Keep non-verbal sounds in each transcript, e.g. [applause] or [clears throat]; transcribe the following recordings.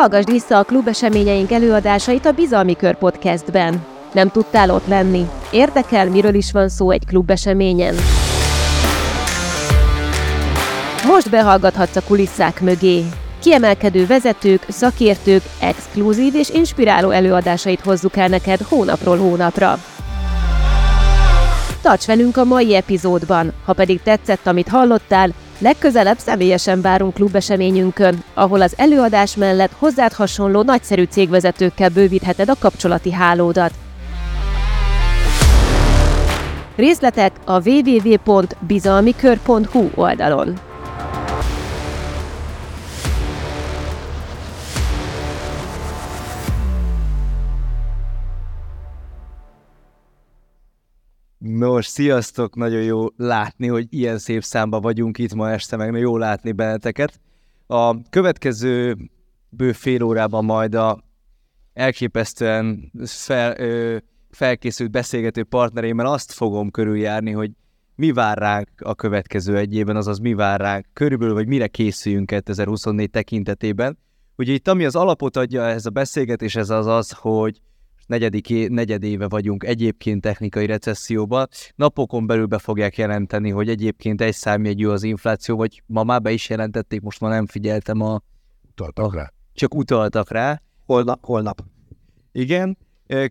Hallgassd vissza a klubeseményeink előadásait a Bizalmi Kör podcastben. Nem tudtál ott lenni? Érdekel, miről is van szó egy klubeseményen? Most behallgathatsz a kulisszák mögé. Kiemelkedő vezetők, szakértők, exkluzív és inspiráló előadásait hozzuk el neked hónapról hónapra. Tarts velünk a mai epizódban, ha pedig tetszett, amit hallottál, legközelebb személyesen várunk klubeseményünkön, ahol az előadás mellett hozzád hasonló nagyszerű cégvezetőkkel bővítheted a kapcsolati hálódat. Részletek a www.bizalmikör.hu oldalon. Nos, sziasztok! Nagyon jó látni, hogy ilyen szép számba vagyunk itt ma este, meg jó látni benneteket. A következő bő fél órában majd a elképesztően fel, ö, felkészült beszélgető partnereimmel azt fogom körüljárni, hogy mi vár ránk a következő egy évben, azaz mi vár ránk körülbelül, vagy mire készüljünk 2024 tekintetében. Ugye itt ami az alapot adja ez a beszélgetés, ez az az, hogy negyedik, negyedéve vagyunk egyébként technikai recesszióban. Napokon belül be fogják jelenteni, hogy egyébként egy számjegyű az infláció, vagy ma már be is jelentették, most már nem figyeltem a... Utaltak rá. Csak utaltak rá. Holnap. holnap. Igen.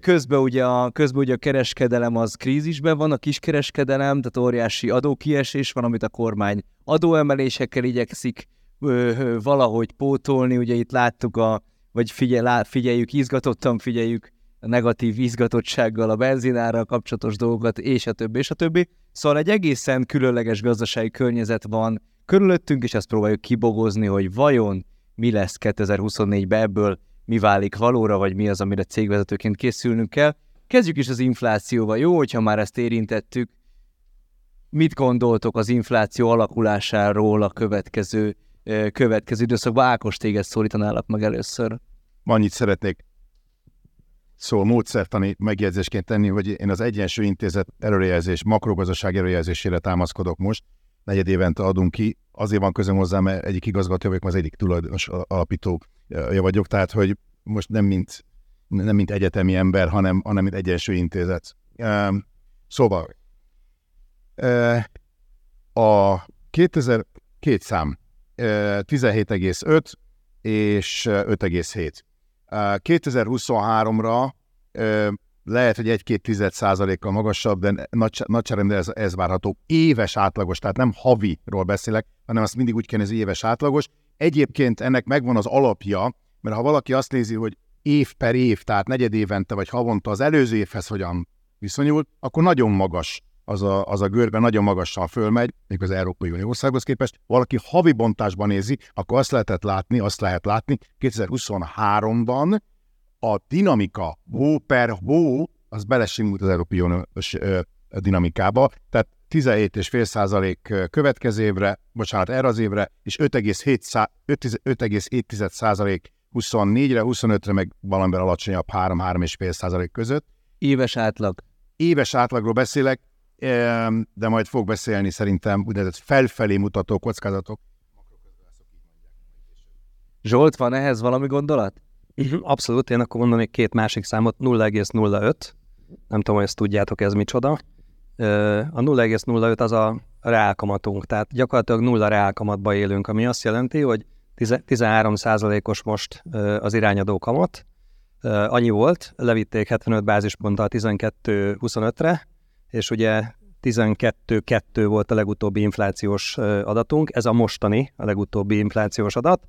Közben ugye, a, közben ugye a kereskedelem az krízisben van, a kiskereskedelem, tehát óriási adókiesés van, amit a kormány adóemelésekkel igyekszik ö, ö, valahogy pótolni. Ugye itt láttuk a, vagy figyel, figyeljük, izgatottan figyeljük a negatív izgatottsággal, a benzinárral kapcsolatos dolgokat, és a többi, és a többi. Szóval egy egészen különleges gazdasági környezet van körülöttünk, és ezt próbáljuk kibogozni, hogy vajon mi lesz 2024-ben ebből, mi válik valóra, vagy mi az, amire cégvezetőként készülnünk kell. Kezdjük is az inflációval. Jó, hogyha már ezt érintettük. Mit gondoltok az infláció alakulásáról a következő, következő időszakban? Ákos, téged szólítanálak meg először. Annyit szeretnék szól módszertani megjegyzésként tenni, hogy én az Egyensúly Intézet előrejelzés, makrogazdaság előrejelzésére támaszkodok most, negyed évente adunk ki, azért van közöm hozzá, mert egyik igazgató vagyok, az egyik tulajdonos alapítója vagyok, tehát hogy most nem mint, nem mint egyetemi ember, hanem, hanem mint Egyensúly Intézet. Szóval a 2000 két szám, 17,5 és 5,7 2023-ra lehet, hogy egy-két tized százalékkal magasabb, de nagy, nagyságrendben ez, ez várható. Éves átlagos, tehát nem haviról beszélek, hanem azt mindig úgy kell ez éves átlagos. Egyébként ennek megvan az alapja, mert ha valaki azt nézi, hogy év per év, tehát negyed évente vagy havonta az előző évhez hogyan viszonyul, akkor nagyon magas az a, az a görbe nagyon magasan fölmegy, még az Európai Unió országhoz képest. Valaki havi bontásban nézi, akkor azt lehetett látni, azt lehet látni, 2023-ban a dinamika hó per hó, az belesimult az Európai Uniós dinamikába, tehát 17,5 százalék következő évre, bocsánat, erre az évre, és 5,7 százalék 24-re, 25-re meg valamivel alacsonyabb 3-3,5 százalék között. Éves átlag. Éves átlagról beszélek, de majd fog beszélni szerintem úgynevezett felfelé mutató kockázatok. Zsolt, van ehhez valami gondolat? Mhm, abszolút, én akkor mondanék két másik számot, 0,05. Nem tudom, hogy ezt tudjátok, ez micsoda. A 0,05 az a reálkamatunk, tehát gyakorlatilag nulla reálkamatba élünk, ami azt jelenti, hogy 13%-os most az irányadó kamat, annyi volt, levitték 75 bázisponttal 12-25-re, és ugye 12-2 volt a legutóbbi inflációs adatunk, ez a mostani, a legutóbbi inflációs adat,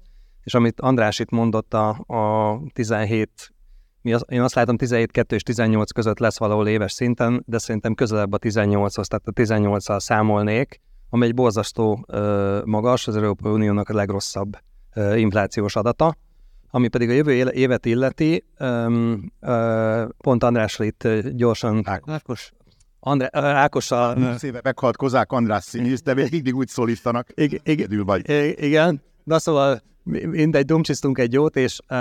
és amit András itt mondott, a, a 17, mi én azt látom 17-2 és 18 között lesz valahol éves szinten, de szerintem közelebb a 18-hoz, tehát a 18-al számolnék, ami egy borzasztó magas, az Európai Uniónak a legrosszabb inflációs adata, ami pedig a jövő évet illeti, pont Andrással itt gyorsan... Ákos. Andrá, Ákossal... Széve meghalt Kozák András színész, de még mindig úgy szólítanak. Igen, igen, vagy. Igen, na szóval mindegy, dumcsisztunk egy jót, és uh,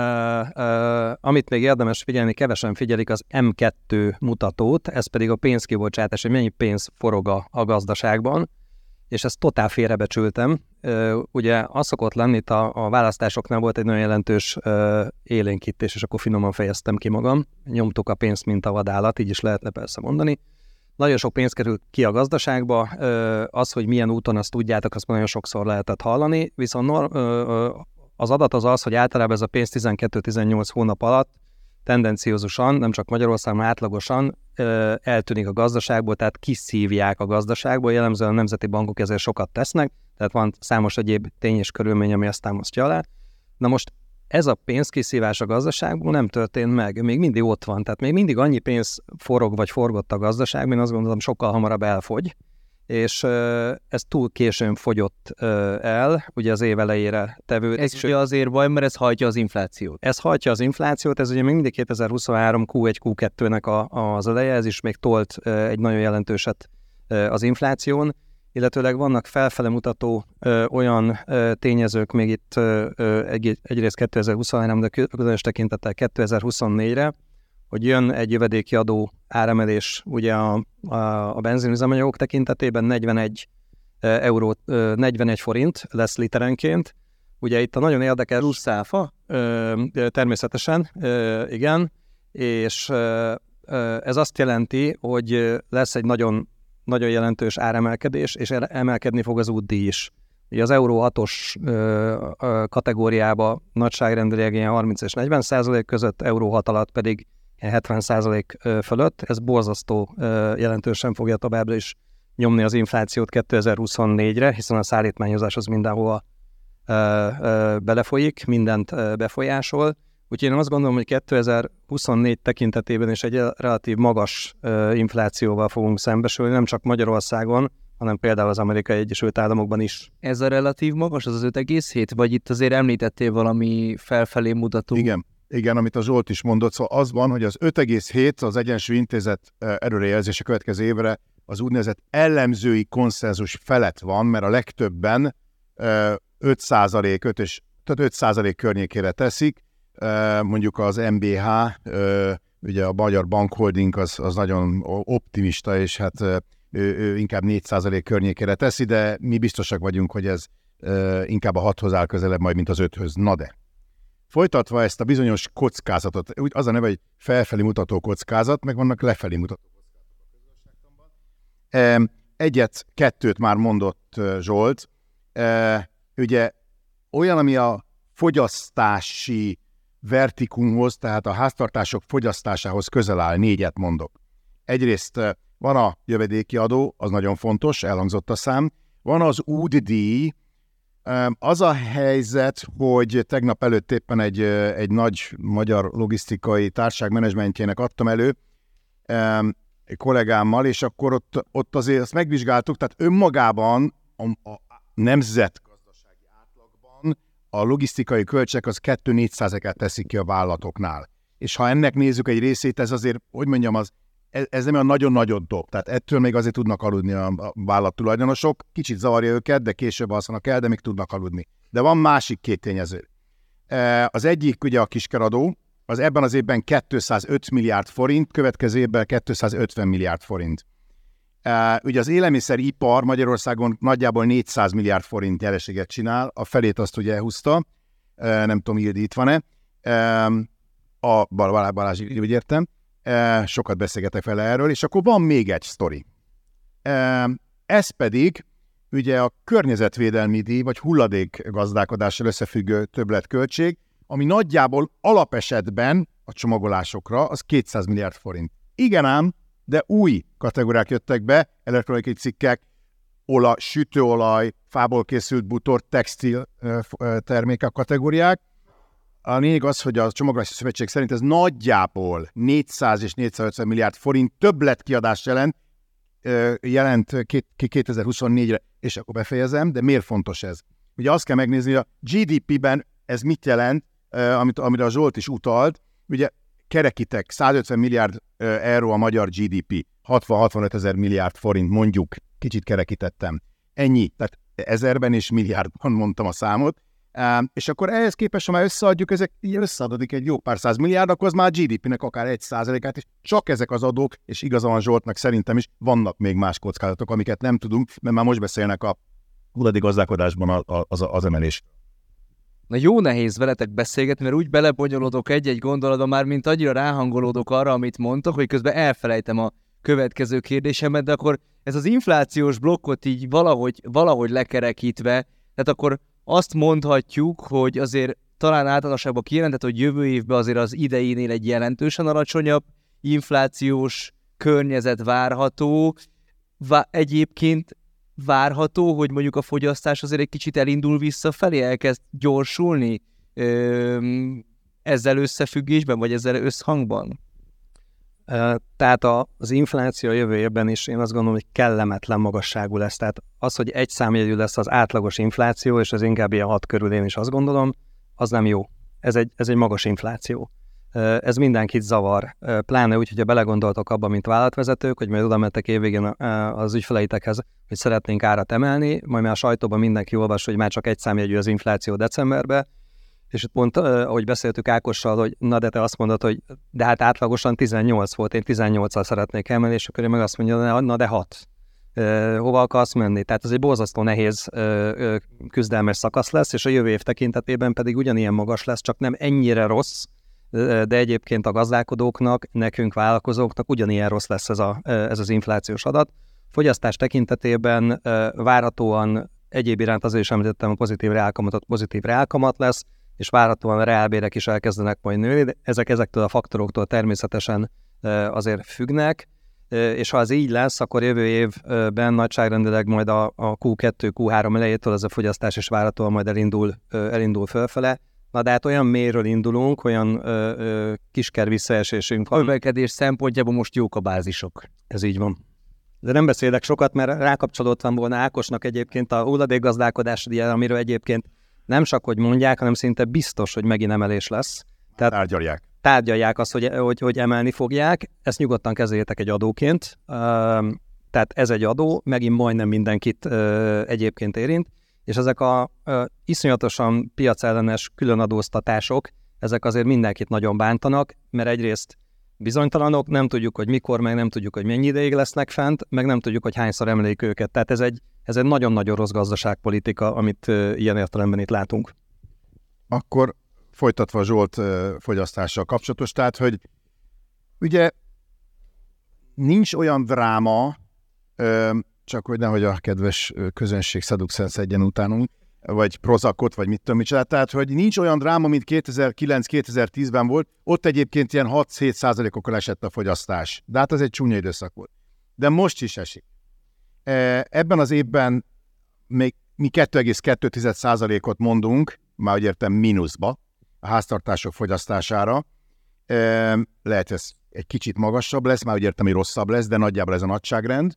uh, amit még érdemes figyelni, kevesen figyelik az M2 mutatót, ez pedig a pénzkibocsátás, hogy mennyi pénz forog a, a gazdaságban, és ezt totál félrebecsültem. Ugye az szokott lenni, itt a, a választásoknál volt egy nagyon jelentős élénkítés, és akkor finoman fejeztem ki magam. Nyomtuk a pénzt, mint a vadállat, így is lehetne persze mondani. Nagyon sok pénz került ki a gazdaságba, az, hogy milyen úton, azt tudjátok, azt nagyon sokszor lehetett hallani, viszont az adat az az, hogy általában ez a pénz 12-18 hónap alatt tendenciózusan, nem csak Magyarországon, átlagosan eltűnik a gazdaságból, tehát kiszívják a gazdaságból, jellemzően a nemzeti bankok ezért sokat tesznek, tehát van számos egyéb tény és körülmény, ami ezt támasztja alá. Na most ez a pénzkiszívás a gazdaságból nem történt meg, még mindig ott van, tehát még mindig annyi pénz forog vagy forgott a gazdaságban, én azt gondolom sokkal hamarabb elfogy, és ez túl későn fogyott el, ugye az év elejére tevő. Ez ugye azért baj, mert ez hajtja az inflációt. Ez hajtja az inflációt, ez ugye még mindig 2023 Q1, Q2-nek a, az eleje, ez is még tolt egy nagyon jelentőset az infláción, illetőleg vannak felfele mutató ö, olyan ö, tényezők még itt ö, egy, egyrészt 2023, de különös tekintettel 2024-re, hogy jön egy jövedéki adó áremelés ugye a, a, a benzinüzemanyagok tekintetében 41 euró, 41 forint lesz literenként. Ugye itt a nagyon érdekes... Plusz száfa? Természetesen, igen, és ez azt jelenti, hogy lesz egy nagyon, nagyon jelentős áremelkedés, és emelkedni fog az útdíj is. Ugye az Euró 6-os kategóriába nagyságrendileg ilyen 30 és 40 százalék között, Euró 6 alatt pedig 70% fölött. Ez borzasztó jelentősen fogja továbbra is nyomni az inflációt 2024-re, hiszen a szállítmányozás az mindenhova belefolyik, mindent befolyásol. Úgyhogy én azt gondolom, hogy 2024 tekintetében is egy relatív magas inflációval fogunk szembesülni, nem csak Magyarországon, hanem például az Amerikai Egyesült Államokban is. Ez a relatív magas, az az 5,7, vagy itt azért említettél valami felfelé mutató? Igen. Igen, amit a Zsolt is mondott, szóval az van, hogy az 5,7 az Egyensúly Intézet erőrejelzése következő évre az úgynevezett ellenzői konszenzus felett van, mert a legtöbben 5% 5 és, tehát 5 százalék környékére teszik, mondjuk az MBH, ugye a Magyar Bankholding az, az nagyon optimista, és hát ő, ő inkább 4 százalék környékére teszi, de mi biztosak vagyunk, hogy ez inkább a 6-hoz áll közelebb majd, mint az 5-höz. Na de, Folytatva ezt a bizonyos kockázatot, úgy az a neve, hogy felfelé mutató kockázat, meg vannak lefelé mutató kockázatok. Egyet, kettőt már mondott Zsolt. Ugye olyan, ami a fogyasztási vertikumhoz, tehát a háztartások fogyasztásához közel áll, négyet mondok. Egyrészt van a jövedéki adó, az nagyon fontos, elhangzott a szám. Van az útdíj, az a helyzet, hogy tegnap előtt éppen egy, egy nagy magyar logisztikai társág menedzsmentjének adtam elő kollégámmal, és akkor ott, ott azért azt megvizsgáltuk, tehát önmagában a, a átlagban a logisztikai költségek az 2-400-eket teszik ki a vállalatoknál. És ha ennek nézzük egy részét, ez azért, hogy mondjam, az ez, ez nem olyan nagyon-nagyon dob. Tehát ettől még azért tudnak aludni a, a vállalattulajdonosok. Kicsit zavarja őket, de később alszanak el, de még tudnak aludni. De van másik két tényező. E, az egyik ugye a kiskeradó, az ebben az évben 205 milliárd forint, következő évben 250 milliárd forint. Ugye az élelmiszeripar Magyarországon nagyjából 400 milliárd forint nyereséget csinál, a felét azt ugye elhúzta, nem tudom, Ildi itt van-e, a Balázs, Balázs úgy értem, sokat beszélgetek vele erről, és akkor van még egy sztori. Ez pedig ugye a környezetvédelmi díj, vagy hulladék gazdálkodással összefüggő többletköltség, ami nagyjából alapesetben a csomagolásokra az 200 milliárd forint. Igen ám, de új kategóriák jöttek be, elektronikai cikkek, ola, sütőolaj, fából készült butor, textil termékek kategóriák, a lényeg az, hogy a Csomagolási Szövetség szerint ez nagyjából 400 és 450 milliárd forint többletkiadást jelent, jelent 2024-re, és akkor befejezem, de miért fontos ez? Ugye azt kell megnézni, hogy a GDP-ben ez mit jelent, amit, amire a Zsolt is utalt, ugye kerekítek 150 milliárd euró a magyar GDP, 60-65 ezer milliárd forint mondjuk, kicsit kerekítettem. Ennyi, tehát ezerben és milliárdban mondtam a számot, És akkor ehhez képest, ha már összeadjuk, ezek így összeadódik egy jó pár száz milliárd, akkor az már GDP-nek akár egy százalékát, és csak ezek az adók, és igaza van Zsoltnak szerintem is, vannak még más kockázatok, amiket nem tudunk, mert már most beszélnek a gazdálkodásban az, az emelés. Na jó nehéz veletek beszélgetni, mert úgy belebonyolodok egy-egy gondolatba már, mint annyira ráhangolódok arra, amit mondtok, hogy közben elfelejtem a következő kérdésemet, de akkor ez az inflációs blokkot így valahogy, valahogy lekerekítve, tehát akkor azt mondhatjuk, hogy azért talán általánosságban kijelentett, hogy jövő évben azért az idejénél egy jelentősen alacsonyabb inflációs környezet várható. Vá- egyébként várható, hogy mondjuk a fogyasztás azért egy kicsit elindul visszafelé, elkezd gyorsulni ö, ezzel összefüggésben, vagy ezzel összhangban? Tehát az infláció jövő évben is én azt gondolom, hogy kellemetlen magasságú lesz. Tehát az, hogy egy számjegyű lesz az átlagos infláció, és az inkább ilyen hat körül én is azt gondolom, az nem jó. Ez egy, ez egy magas infláció. Ez mindenkit zavar, pláne úgy, hogyha belegondoltok abba, mint vállalatvezetők, hogy majd oda mentek évvégén az ügyfeleitekhez, hogy szeretnénk árat emelni, majd már a sajtóban mindenki olvas, hogy már csak egy számjegyű az infláció decemberben, és itt pont, ahogy beszéltük Ákossal, hogy na de te azt mondod, hogy de hát átlagosan 18 volt, én 18-al szeretnék emelni, és akkor én meg azt mondja, na de 6. hova akarsz menni? Tehát ez egy borzasztó nehéz küzdelmes szakasz lesz, és a jövő év tekintetében pedig ugyanilyen magas lesz, csak nem ennyire rossz, de egyébként a gazdálkodóknak, nekünk vállalkozóknak ugyanilyen rossz lesz ez, a, ez az inflációs adat. Fogyasztás tekintetében várhatóan egyéb iránt azért is említettem a pozitív reálkamatot, pozitív reálkamat lesz, és várhatóan a reálbérek is elkezdenek majd nőni, de ezek ezektől a faktoroktól természetesen azért függnek, és ha az így lesz, akkor jövő évben nagyságrendileg majd a, a Q2, Q3 elejétől ez a fogyasztás is várhatóan majd elindul, elindul fölfele, Na de hát olyan mélyről indulunk, olyan ö, ö, kisker visszaesésünk van. A növekedés szempontjából most jók a bázisok. Ez így van. De nem beszélek sokat, mert rákapcsolódtam volna Ákosnak egyébként a hulladékgazdálkodás, amiről egyébként nem csak, hogy mondják, hanem szinte biztos, hogy megint emelés lesz. Tehát tárgyalják. Tárgyalják azt, hogy, hogy, hogy emelni fogják. Ezt nyugodtan kezeljétek egy adóként. Tehát ez egy adó, megint majdnem mindenkit egyébként érint és ezek a ö, iszonyatosan piacellenes különadóztatások, ezek azért mindenkit nagyon bántanak, mert egyrészt bizonytalanok, nem tudjuk, hogy mikor, meg nem tudjuk, hogy mennyi ideig lesznek fent, meg nem tudjuk, hogy hányszor emlék őket. Tehát ez egy, ez egy nagyon-nagyon rossz gazdaságpolitika, amit ö, ilyen értelemben itt látunk. Akkor folytatva Zsolt ö, fogyasztással kapcsolatos, tehát, hogy ugye nincs olyan dráma, csak hogy nehogy a kedves közönség szedjen utánunk, vagy Prozakot, vagy mit tudom micsoda. Tehát, hogy nincs olyan dráma, mint 2009-2010-ben volt, ott egyébként ilyen 6-7 százalékokkal esett a fogyasztás. De hát az egy csúnya időszak volt. De most is esik. E, ebben az évben még mi 2,2 százalékot mondunk, már úgy értem mínuszba, a háztartások fogyasztására. E, lehet ez egy kicsit magasabb lesz, már úgy értem, hogy rosszabb lesz, de nagyjából ez a nagyságrend.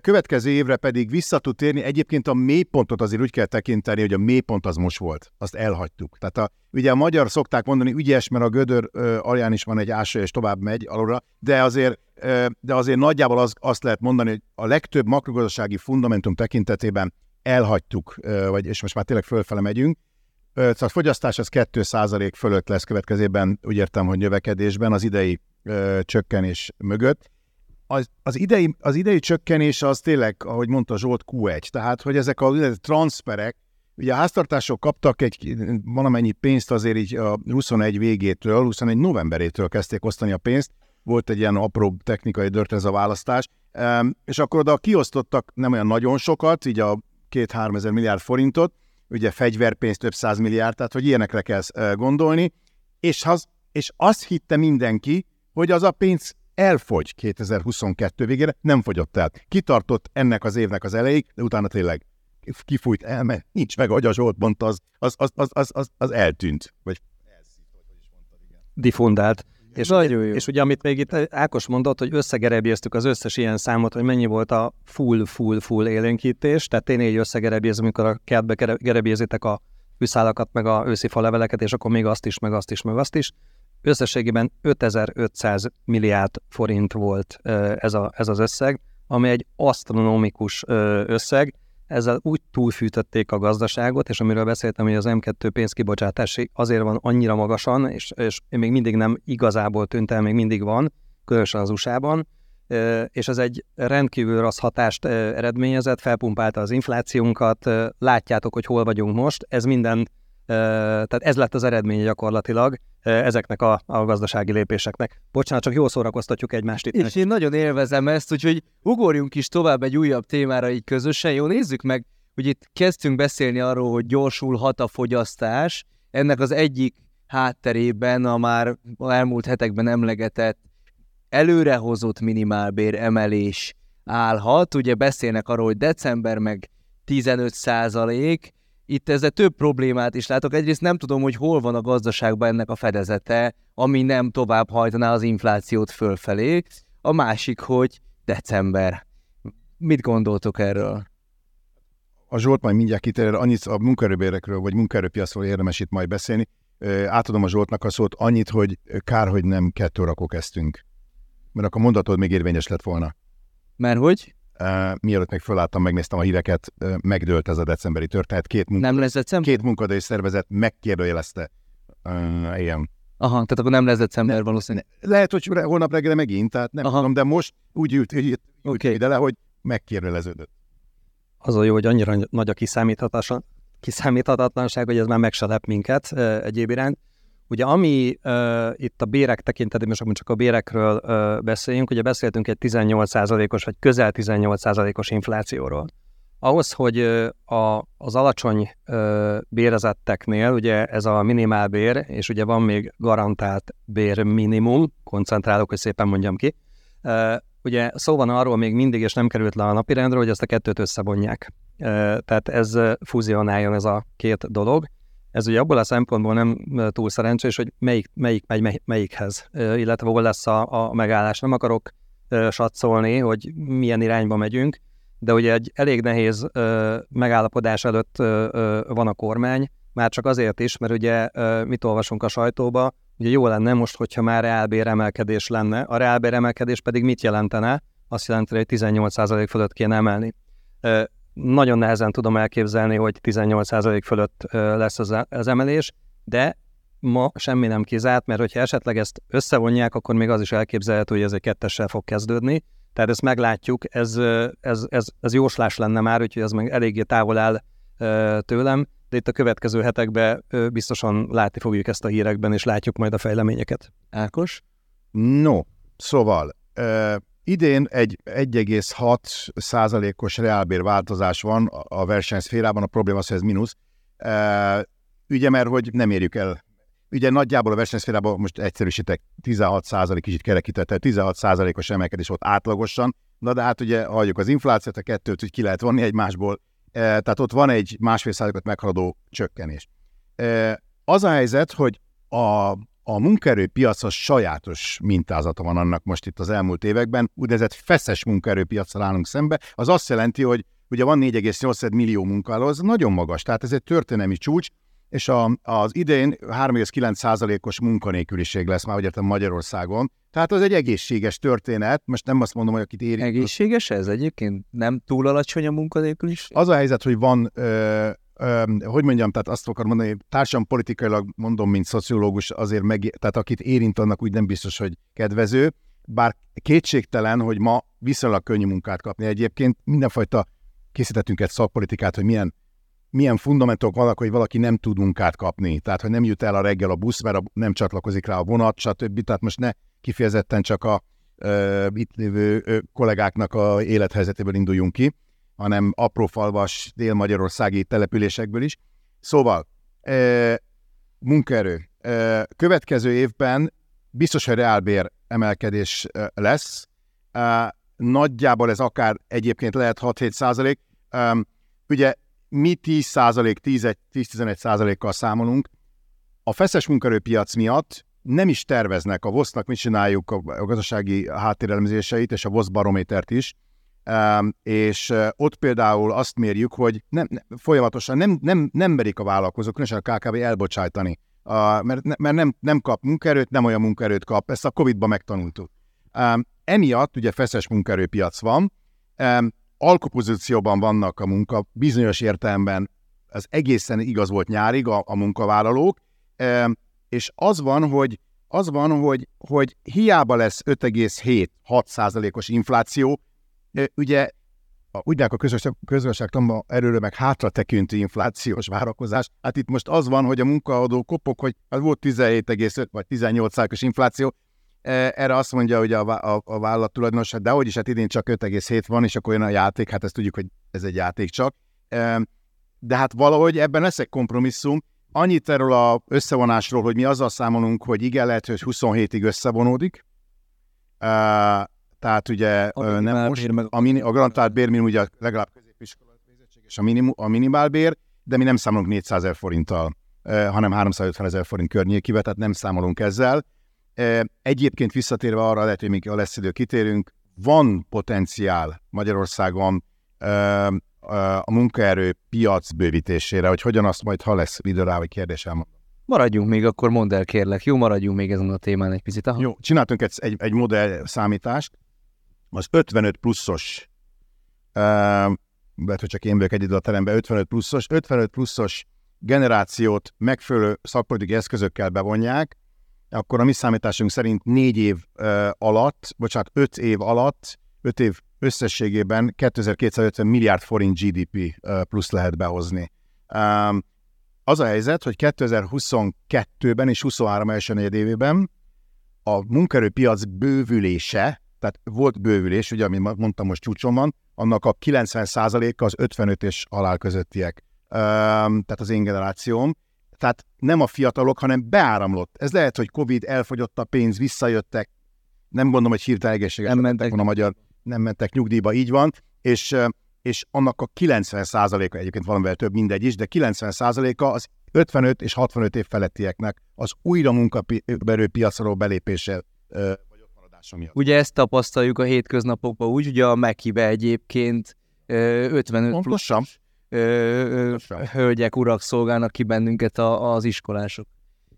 Következő évre pedig vissza tud térni. Egyébként a mélypontot azért úgy kell tekinteni, hogy a mélypont az most volt. Azt elhagytuk. Tehát a, ugye a magyar szokták mondani, ügyes, mert a gödör alján is van egy ásó, és tovább megy alulra, de azért, ö, de azért nagyjából az, azt lehet mondani, hogy a legtöbb makrogazdasági fundamentum tekintetében elhagytuk, ö, vagy, és most már tényleg fölfele megyünk. Ö, szóval a fogyasztás az 2% fölött lesz következében, úgy értem, hogy növekedésben az idei ö, csökkenés mögött az, az, idei, az idei csökkenés az tényleg, ahogy mondta Zsolt, Q1. Tehát, hogy ezek a transferek, ugye a háztartások kaptak egy valamennyi pénzt azért így a 21 végétől, 21 novemberétől kezdték osztani a pénzt, volt egy ilyen apró technikai dört ez a választás, és akkor oda kiosztottak nem olyan nagyon sokat, így a két-három ezer milliárd forintot, ugye fegyverpénzt több száz milliárd, tehát hogy ilyenekre kell gondolni, és, az, és azt hitte mindenki, hogy az a pénz elfogy 2022 végére, nem fogyott el. Kitartott ennek az évnek az elejéig, de utána tényleg kifújt, elment, nincs meg, ahogy a Zsolt mondta, az, az, az, az, az, az, az eltűnt. Vagy Difundált. És, Nagyon jó. és ugye amit még itt Ákos mondott, hogy összegerebéztük az összes ilyen számot, hogy mennyi volt a full, full, full élénkítés, tehát tényleg így összegerebéz, amikor a kertbe gerebézitek a fűszálakat, meg a őszi faleveleket, és akkor még azt is, meg azt is, meg azt is. Összességében 5500 milliárd forint volt ez, a, ez az összeg, ami egy asztronomikus összeg, ezzel úgy túlfűtötték a gazdaságot, és amiről beszéltem, hogy az M2 pénzkibocsátási azért van annyira magasan, és, és még mindig nem igazából tűnt el, még mindig van, különösen az USA-ban, és ez egy rendkívül rossz hatást eredményezett, felpumpálta az inflációnkat, látjátok, hogy hol vagyunk most, ez minden, tehát ez lett az eredmény gyakorlatilag ezeknek a, a gazdasági lépéseknek. Bocsánat, csak jól szórakoztatjuk egymást itt. És én nagyon élvezem ezt, úgyhogy ugorjunk is tovább egy újabb témára így közösen. Jó, nézzük meg, hogy itt kezdtünk beszélni arról, hogy gyorsulhat a fogyasztás. Ennek az egyik hátterében a már elmúlt hetekben emlegetett előrehozott minimálbér emelés állhat. Ugye beszélnek arról, hogy december meg 15 százalék, itt ezzel több problémát is látok. Egyrészt nem tudom, hogy hol van a gazdaságban ennek a fedezete, ami nem tovább hajtaná az inflációt fölfelé. A másik, hogy december. Mit gondoltok erről? A Zsolt majd mindjárt kitér, annyit a munkaerőbérekről vagy munkaerőpiacról érdemes itt majd beszélni. Átadom a Zsoltnak a szót annyit, hogy kár, hogy nem kettő rakó kezdtünk. Mert akkor mondatod még érvényes lett volna. Mert hogy? Uh, mielőtt még fölálltam, megnéztem a híreket, uh, megdőlt ez a decemberi történet. Két, munka, nem lesz december? két munkadai szervezet megkérdőjelezte uh, ilyen. Aha, tehát akkor nem lesz december ne, valószínűleg. Lehet, hogy holnap reggel megint, tehát nem Aha. tudom, de most úgy ült, úgy okay. ide le, hogy megkérdőjeleződött. Az a jó, hogy annyira nagy a kiszámíthatatlanság, hogy ez már meg se lep minket egyéb iránt. Ugye ami uh, itt a bérek tekintetében, most csak a bérekről uh, beszéljünk, ugye beszéltünk egy 18%-os vagy közel 18%-os inflációról. Ahhoz, hogy a, az alacsony uh, bérezetteknél, ugye ez a minimálbér, és ugye van még garantált bér minimum, koncentrálok, hogy szépen mondjam ki, uh, ugye szó van arról még mindig, és nem került le a napirendre, hogy ezt a kettőt összevonják. Tehát ez fúzionáljon ez a két dolog ez ugye abból a szempontból nem túl szerencsés, hogy melyik, melyik megy melyikhez, illetve hol lesz a, a megállás. Nem akarok satszolni, hogy milyen irányba megyünk, de ugye egy elég nehéz megállapodás előtt van a kormány, már csak azért is, mert ugye mit olvasunk a sajtóba, ugye jó lenne most, hogyha már reálbér emelkedés lenne, a reálbér emelkedés pedig mit jelentene? Azt jelenteni, hogy 18% fölött kéne emelni nagyon nehezen tudom elképzelni, hogy 18% fölött lesz az, az emelés, de ma semmi nem kizárt, mert hogyha esetleg ezt összevonják, akkor még az is elképzelhető, hogy ez egy kettessel fog kezdődni. Tehát ezt meglátjuk, ez, ez, ez, ez jóslás lenne már, úgyhogy az meg eléggé távol áll tőlem, de itt a következő hetekben biztosan látni fogjuk ezt a hírekben, és látjuk majd a fejleményeket. Ákos? No, szóval Idén egy 1,6 százalékos reálbér változás van a versenyszférában, a probléma az, hogy ez mínusz. Ugye, mert hogy nem érjük el. Ugye nagyjából a versenyszférában most egyszerűsítek 16 százalék, kicsit kerekítette, 16 százalékos emelkedés volt átlagosan, na de hát ugye halljuk az inflációt, a kettőt hogy ki lehet vonni egymásból, tehát ott van egy másfél százalékot meghaladó csökkenés. Az a helyzet, hogy a, a munkaerőpiacos sajátos mintázata van annak most itt az elmúlt években, úgynevezett feszes munkaerőpiacsal állunk szembe. Az azt jelenti, hogy ugye van 4,8 millió munkáló, az nagyon magas, tehát ez egy történelmi csúcs, és a, az idén 3,9%-os munkanélküliség lesz már, értem, Magyarországon. Tehát az egy egészséges történet, most nem azt mondom, hogy akit érint. Egészséges ez egyébként? Nem túl alacsony a munkanélküliség? Az a helyzet, hogy van ö, hogy mondjam, tehát azt akar mondani, társam politikailag mondom, mint szociológus, azért meg, tehát akit érint, annak úgy nem biztos, hogy kedvező, bár kétségtelen, hogy ma viszonylag könnyű munkát kapni. Egyébként, mindenfajta készítettünk egy szakpolitikát, hogy milyen, milyen fundamentok vannak, hogy valaki nem tud munkát kapni, tehát hogy nem jut el a reggel a busz, mert a, nem csatlakozik rá a vonat, stb. Tehát most ne kifejezetten csak a ö, itt lévő ö, kollégáknak a élethelyzetéből induljunk ki, hanem apró falvas dél-magyarországi településekből is. Szóval, e, munkaerő. E, következő évben biztos, hogy reálbér emelkedés lesz. E, nagyjából ez akár egyébként lehet 6-7 százalék. E, ugye mi 10 százalék, 10-11 százalékkal számolunk. A feszes munkaerőpiac miatt nem is terveznek a VOSZ-nak, mit csináljuk a gazdasági háttérelemzéseit és a VOSZ barométert is, és ott például azt mérjük, hogy nem, folyamatosan nem, nem, nem merik a vállalkozók, különösen a KKV elbocsájtani, mert, mert nem, nem kap munkaerőt, nem olyan munkaerőt kap, ezt a Covid-ban megtanultuk. Emiatt ugye feszes munkaerőpiac van, alkupozícióban vannak a munka, bizonyos értelemben az egészen igaz volt nyárig a, a munkavállalók, és az van, hogy az van, hogy, hogy hiába lesz 5,7-6 százalékos infláció, ugye úgy a közösség, közösségtanban erőről meg hátra tekintő inflációs várakozás. Hát itt most az van, hogy a munkaadó kopok, hogy hát volt 17,5 vagy 18 százalékos infláció, erre azt mondja, hogy a, a, a vállalat tulajdonos, de hogy is, hát idén csak 5,7 van, és akkor jön a játék, hát ezt tudjuk, hogy ez egy játék csak. De hát valahogy ebben lesz egy kompromisszum. Annyit erről a összevonásról, hogy mi azzal számolunk, hogy igen, lehet, hogy 27-ig összevonódik. Tehát ugye a nem most, meg... a, mini, a garantált bérminimum ugye legalább középiskola végzettség és a, minim, a minimálbér, de mi nem számolunk 400 ezer forinttal, hanem 350 ezer forint környékivel, tehát nem számolunk ezzel. Egyébként visszatérve arra, lehet, hogy még a lesz idő kitérünk, van potenciál Magyarországon a munkaerő piac bővítésére, hogy hogyan azt majd, ha lesz idő rá, vagy kérdés elmondom. Maradjunk még, akkor mondd el kérlek. Jó, maradjunk még ezen a témán egy picit. Aha. Jó, csináltunk egy, egy, egy modell számítást, az 55 pluszos, lehet, hogy csak én vagyok egyedül a teremben, 55 pluszos, 55 pluszos generációt megfelelő szakpolitikai eszközökkel bevonják, akkor a mi számításunk szerint négy év uh, alatt, bocsánat, öt év alatt, öt év összességében 2250 milliárd forint GDP plusz lehet behozni. Az a helyzet, hogy 2022-ben és 23 első negyedévében a munkerőpiac bővülése, tehát volt bővülés, ugye, amit mondtam, most csúcson van, annak a 90%-a az 55 és alá közöttiek. tehát az én generációm. Tehát nem a fiatalok, hanem beáramlott. Ez lehet, hogy Covid, elfogyott a pénz, visszajöttek, nem gondolom, hogy hirtelen egészséges nem mentek, a magyar, nem mentek nyugdíjba, így van, és, és annak a 90%-a, egyébként valamivel több mindegy is, de 90%-a az 55 és 65 év felettieknek az újra munkaerőpiacról belépéssel hatása miatt. Ugye ezt tapasztaljuk a hétköznapokban úgy, ugye a Mekibe egyébként 55 plusz hölgyek, urak szolgálnak ki bennünket a, az iskolások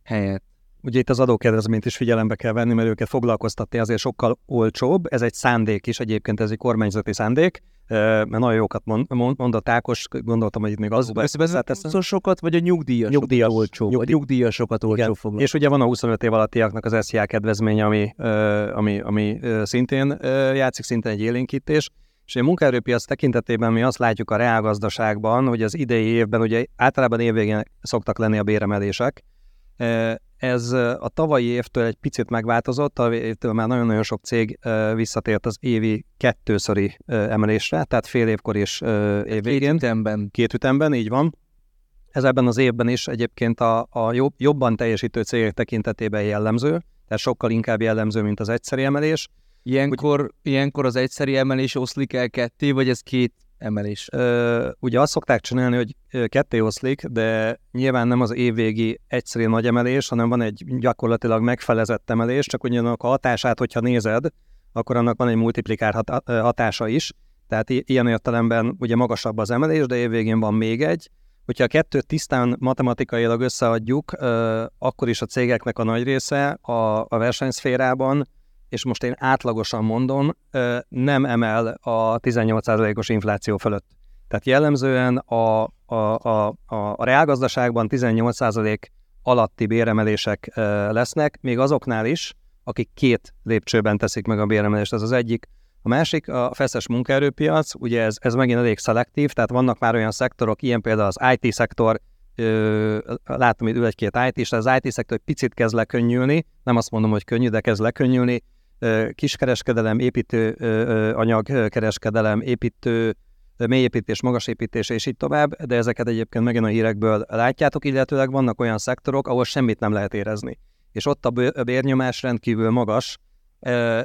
helyett. Ugye itt az adókedvezményt is figyelembe kell venni, mert őket foglalkoztatni azért sokkal olcsóbb. Ez egy szándék is, egyébként ez egy kormányzati szándék, mert nagyon jókat mond, mondott Ákos, gondoltam, hogy itt még az lesz. sokat, vagy a nyugdíjas nyugdíjas, olcsó. Nyugdíj. Nyugdíjasokat olcsó foglalkozni. És ugye van a 25 év alattiaknak az SZIA kedvezménye, ami, ami, ami szintén játszik, szintén egy élénkítés. És a munkaerőpiac tekintetében mi azt látjuk a reálgazdaságban, hogy az idei évben ugye általában évvégén szoktak lenni a béremelések, ez a tavalyi évtől egy picit megváltozott, a évtől már nagyon-nagyon sok cég visszatért az évi kettőszöri emelésre, tehát fél évkor és évvégén. Két ütemben. Két ütemben, így van. Ez ebben az évben is egyébként a, a jobb, jobban teljesítő cégek tekintetében jellemző, tehát sokkal inkább jellemző, mint az egyszeri emelés. Ilyenkor, Úgy, ilyenkor az egyszeri emelés oszlik el ketté, vagy ez két emelés. Ö, ugye azt szokták csinálni, hogy ketté oszlik, de nyilván nem az évvégi egyszerű nagy emelés, hanem van egy gyakorlatilag megfelezett emelés, csak ugyanak a hatását, hogyha nézed, akkor annak van egy multiplikár hat- hatása is, tehát ilyen értelemben ugye magasabb az emelés, de évvégén van még egy. Hogyha a kettőt tisztán matematikailag összeadjuk, akkor is a cégeknek a nagy része a, a versenyszférában és most én átlagosan mondom, nem emel a 18%-os infláció fölött. Tehát jellemzően a, a, a, a, reálgazdaságban 18% alatti béremelések lesznek, még azoknál is, akik két lépcsőben teszik meg a béremelést. Ez az egyik. A másik a feszes munkaerőpiac, ugye ez, ez megint elég szelektív, tehát vannak már olyan szektorok, ilyen például az IT-szektor, látom itt ül egy-két IT, és az IT-szektor picit kezd lekönnyülni, nem azt mondom, hogy könnyű, de kezd lekönnyülni, kiskereskedelem, építő anyagkereskedelem, építő, mélyépítés, magasépítés és így tovább, de ezeket egyébként megint a hírekből látjátok, illetőleg vannak olyan szektorok, ahol semmit nem lehet érezni. És ott a bérnyomás rendkívül magas,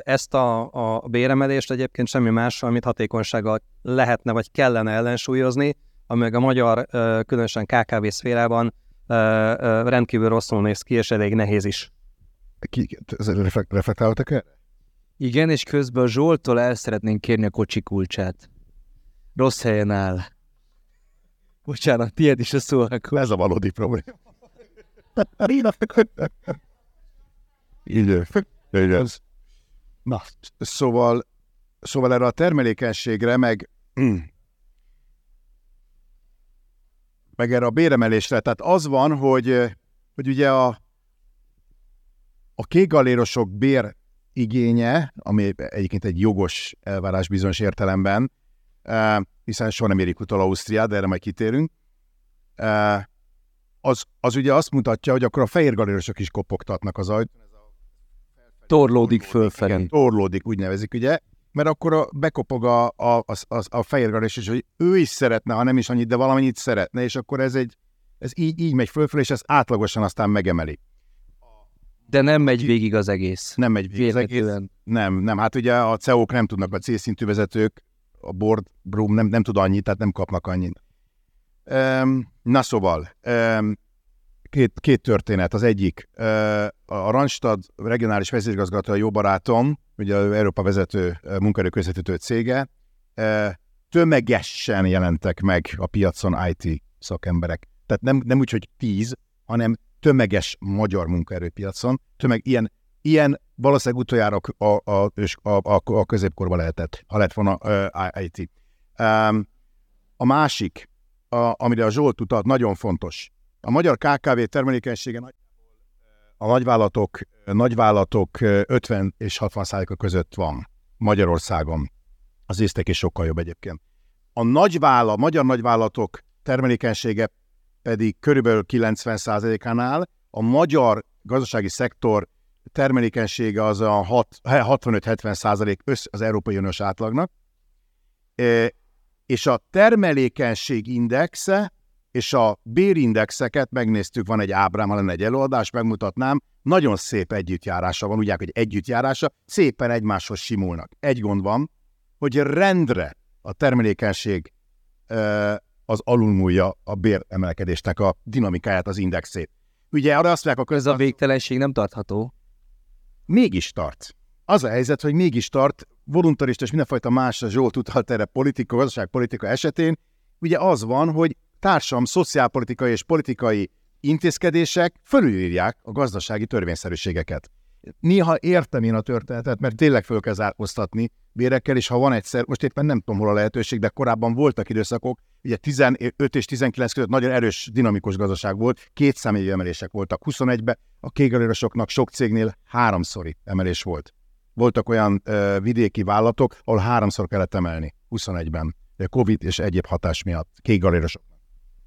ezt a, a béremelést egyébként semmi mással, amit hatékonysággal lehetne vagy kellene ellensúlyozni, ami a magyar, különösen KKV szférában rendkívül rosszul néz ki, és elég nehéz is. Ki, reflektáltak erre? Igen, és közben a Zsoltól el szeretnénk kérni a kocsi kulcsát. Rossz helyen áll. Bocsánat, tiéd is a szó. Akkor. Ez a valódi probléma. Idő. Na, szóval, szóval erre a termelékenységre, meg meg erre a béremelésre. Tehát az van, hogy, hogy ugye a, a kékgalérosok bér igénye, ami egyébként egy jogos elvárás bizonyos értelemben, hiszen soha nem érik utol Ausztriát, de erre majd kitérünk, az, az ugye azt mutatja, hogy akkor a fehér galérosok is kopogtatnak az ajtón. Torlódik fölfelé. Igen, torlódik, úgy nevezik, ugye? Mert akkor a, bekopog a, a, a, a fehér galéros, és hogy ő is szeretne, ha nem is annyit, de valamennyit szeretne, és akkor ez egy, ez így, így megy fölfelé, és ez átlagosan aztán megemeli. De nem megy végig az egész. Nem megy végig az egész. Nem, nem. Hát ugye a CEO-k nem tudnak, a C-szintű vezetők, a board room nem, nem tud annyit, tehát nem kapnak annyit. Um, na szóval, um, két, két történet. Az egyik, a Randstad regionális vezérigazgatója jó barátom, ugye az Európa vezető munkaerőközvetítő cége, tömegesen jelentek meg a piacon IT szakemberek. Tehát nem, nem úgy, hogy tíz, hanem tömeges magyar munkaerőpiacon. Tömeg, ilyen, ilyen valószínűleg utoljára a, a, a, a, a középkorban lehetett, ha lett volna uh, IT. Um, a másik, a, amire a Zsolt utalt, nagyon fontos. A magyar KKV termelékenysége a nagyvállalatok, nagyvállalatok 50 és 60 százaléka között van Magyarországon. Az észtek is sokkal jobb egyébként. A nagyvállalat, magyar nagyvállalatok termelékenysége pedig körülbelül 90 százalékánál, a magyar gazdasági szektor termelékenysége az a 65-70 százalék az Európai Uniós átlagnak, és a termelékenység indexe és a bérindexeket megnéztük, van egy ábrám, lenne egy előadás, megmutatnám, nagyon szép együttjárása van, ugye, hogy együttjárása, szépen egymáshoz simulnak. Egy gond van, hogy rendre a termelékenység az alulmúlja a béremelkedésnek a dinamikáját, az indexét. Ugye arra azt mondják, a Ez a végtelenség nem tartható. Mégis tart. Az a helyzet, hogy mégis tart, voluntarista és mindenfajta más Zsolt utalt erre politika, gazdaságpolitika esetén, ugye az van, hogy társam szociálpolitikai és politikai intézkedések fölülírják a gazdasági törvényszerűségeket. Néha értem én a történetet, mert tényleg föl kell zárkóztatni bérekkel, és ha van egyszer, most éppen nem tudom hol a lehetőség, de korábban voltak időszakok, ugye 15 és 19 között nagyon erős, dinamikus gazdaság volt, két személyi emelések voltak. 21-ben a kégalérosoknak sok cégnél háromszori emelés volt. Voltak olyan ö, vidéki vállalatok, ahol háromszor kellett emelni 21-ben, Covid és egyéb hatás miatt kégalérosok.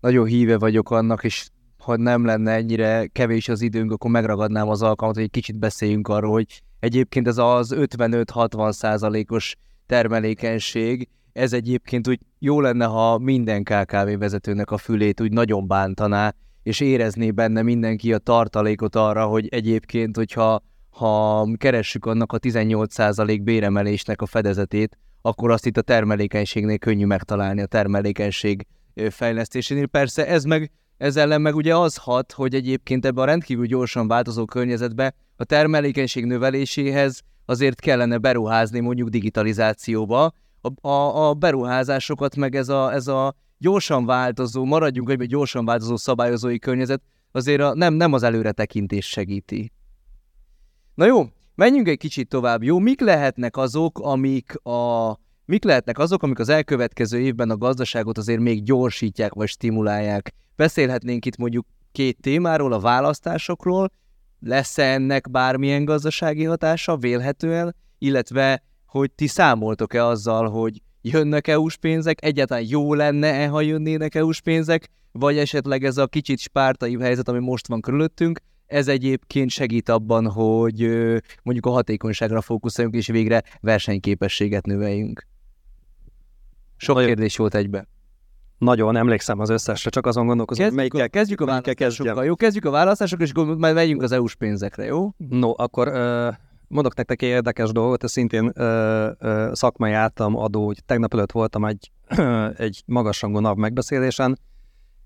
Nagyon híve vagyok annak, és ha nem lenne ennyire kevés az időnk, akkor megragadnám az alkalmat, hogy egy kicsit beszéljünk arról, hogy egyébként ez az 55-60 százalékos termelékenység, ez egyébként úgy jó lenne, ha minden KKV vezetőnek a fülét úgy nagyon bántaná, és érezné benne mindenki a tartalékot arra, hogy egyébként, hogyha ha keressük annak a 18% béremelésnek a fedezetét, akkor azt itt a termelékenységnél könnyű megtalálni a termelékenység fejlesztésénél. Persze ez meg ez ellen meg ugye az hat, hogy egyébként ebben a rendkívül gyorsan változó környezetben a termelékenység növeléséhez azért kellene beruházni mondjuk digitalizációba. A, a, a beruházásokat meg ez a, ez a gyorsan változó, maradjunk egy gyorsan változó szabályozói környezet, azért a, nem, nem az előretekintés segíti. Na jó, menjünk egy kicsit tovább. Jó, mik lehetnek azok, amik a mik lehetnek azok, amik az elkövetkező évben a gazdaságot azért még gyorsítják vagy stimulálják? Beszélhetnénk itt mondjuk két témáról, a választásokról, lesz-e ennek bármilyen gazdasági hatása, vélhetően, illetve hogy ti számoltok-e azzal, hogy jönnek EU-s pénzek, egyáltalán jó lenne-e, ha jönnének EU-s pénzek, vagy esetleg ez a kicsit spártai helyzet, ami most van körülöttünk, ez egyébként segít abban, hogy mondjuk a hatékonyságra fókuszáljunk, és végre versenyképességet növeljünk. Sok Nagyon... kérdés volt egybe. Nagyon emlékszem az összesre, csak azon gondolkozom, Kezdjük melyikkel, kezdjük a választásokkal, jó? Kezdjük a választásokkal, és majd megyünk az EU-s pénzekre, jó? No, akkor uh, mondok nektek egy érdekes dolgot, ez szintén uh, uh, szakmai általam adó, hogy tegnap előtt voltam egy, uh, egy magasrangú NAV megbeszélésen,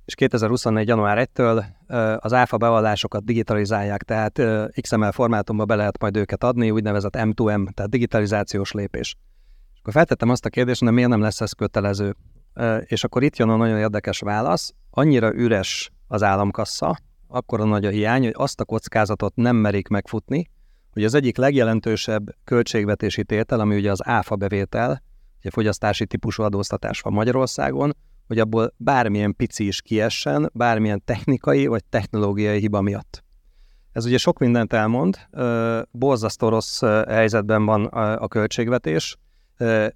és 2024. január 1-től uh, az áfa bevallásokat digitalizálják, tehát uh, XML formátumba be lehet majd őket adni, úgynevezett M2M, tehát digitalizációs lépés. És akkor feltettem azt a kérdést, hogy miért nem lesz ez kötelező és akkor itt jön a nagyon érdekes válasz. Annyira üres az államkassa, akkor a nagy a hiány, hogy azt a kockázatot nem merik megfutni, hogy az egyik legjelentősebb költségvetési tétel, ami ugye az áfa bevétel, egy fogyasztási típusú adóztatás van Magyarországon, hogy abból bármilyen pici is kiessen, bármilyen technikai vagy technológiai hiba miatt. Ez ugye sok mindent elmond, borzasztó rossz helyzetben van a költségvetés,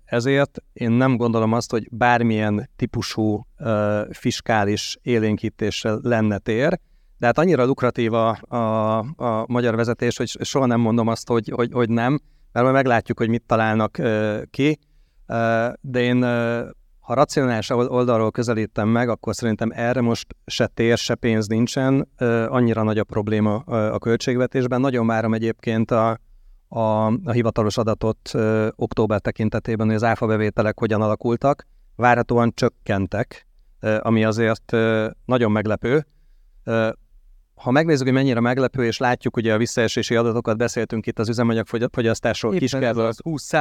ezért én nem gondolom azt, hogy bármilyen típusú fiskális élénkítésre lenne tér, de hát annyira lukratív a, a, a magyar vezetés, hogy soha nem mondom azt, hogy, hogy, hogy nem, mert majd meglátjuk, hogy mit találnak ki, de én ha racionális oldalról közelítem meg, akkor szerintem erre most se tér, se pénz nincsen, annyira nagy a probléma a költségvetésben. Nagyon várom egyébként a, a, a hivatalos adatot október tekintetében, hogy az áfa bevételek hogyan alakultak. Várhatóan csökkentek, ami azért nagyon meglepő. Ha megnézzük, hogy mennyire meglepő, és látjuk ugye a visszaesési adatokat, beszéltünk itt az üzemanyagfogyasztásról, kiskerről. Az 20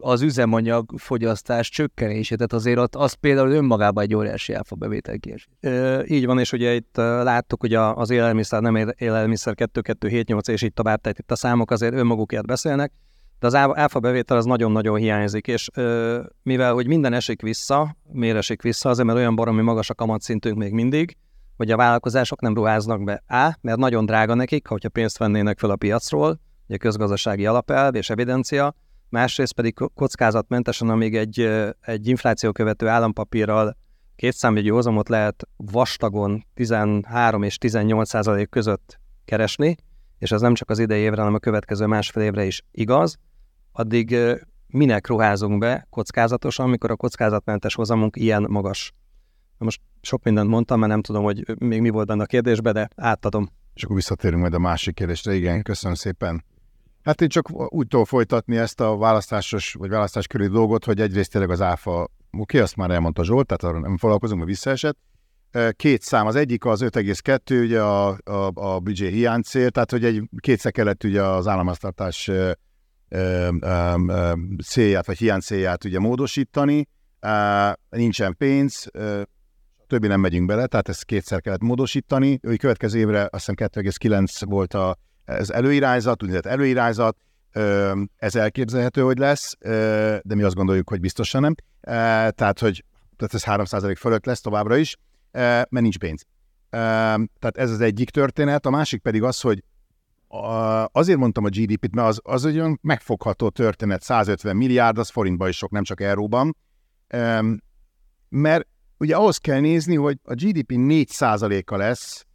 az üzemanyag fogyasztás csökkenése, tehát azért ott az például önmagában egy óriási áfa bevételkiesés. Így van, és ugye itt láttuk, hogy az élelmiszer, nem élelmiszer 2278 és így tovább, tehát itt a számok azért önmagukért beszélnek, de az áfa bevétel az nagyon-nagyon hiányzik, és mivel, hogy minden esik vissza, miért esik vissza, azért, mert olyan baromi magas a kamatszintünk még mindig, hogy a vállalkozások nem ruháznak be. A, mert nagyon drága nekik, hogyha pénzt vennének fel a piacról, ugye közgazdasági alapelv és evidencia, másrészt pedig kockázatmentesen, amíg egy, egy infláció követő állampapírral két számjegyű hozamot lehet vastagon 13 és 18 százalék között keresni, és ez nem csak az idei évre, hanem a következő másfél évre is igaz, addig minek ruházunk be kockázatosan, amikor a kockázatmentes hozamunk ilyen magas. Na most sok mindent mondtam, mert nem tudom, hogy még mi volt benne a kérdésben, de átadom. És akkor visszatérünk majd a másik kérdésre. Igen, köszönöm szépen. Hát én csak úgy tudom folytatni ezt a választásos, vagy választás körüli dolgot, hogy egyrészt tényleg az áfa, oké, azt már elmondta Zsolt, tehát arra nem foglalkozunk, mert visszaesett. Két szám, az egyik az 5,2, ugye a, a, a büdzsé hiány cél, tehát hogy egy kétszer kellett ugye az államháztartás célját, vagy hiány célját ugye módosítani, nincsen pénz, többi nem megyünk bele, tehát ezt kétszer kellett módosítani. Ő következő évre azt hiszem 2,9 volt a ez előirányzat, úgynevezett előirányzat, ez elképzelhető, hogy lesz, de mi azt gondoljuk, hogy biztosan nem. Tehát, hogy tehát ez 3% fölött lesz továbbra is, mert nincs pénz. Tehát ez az egyik történet, a másik pedig az, hogy azért mondtam a GDP-t, mert az, az egy olyan megfogható történet, 150 milliárd, az forintban is sok, nem csak euróban, mert ugye ahhoz kell nézni, hogy a GDP 4%-a lesz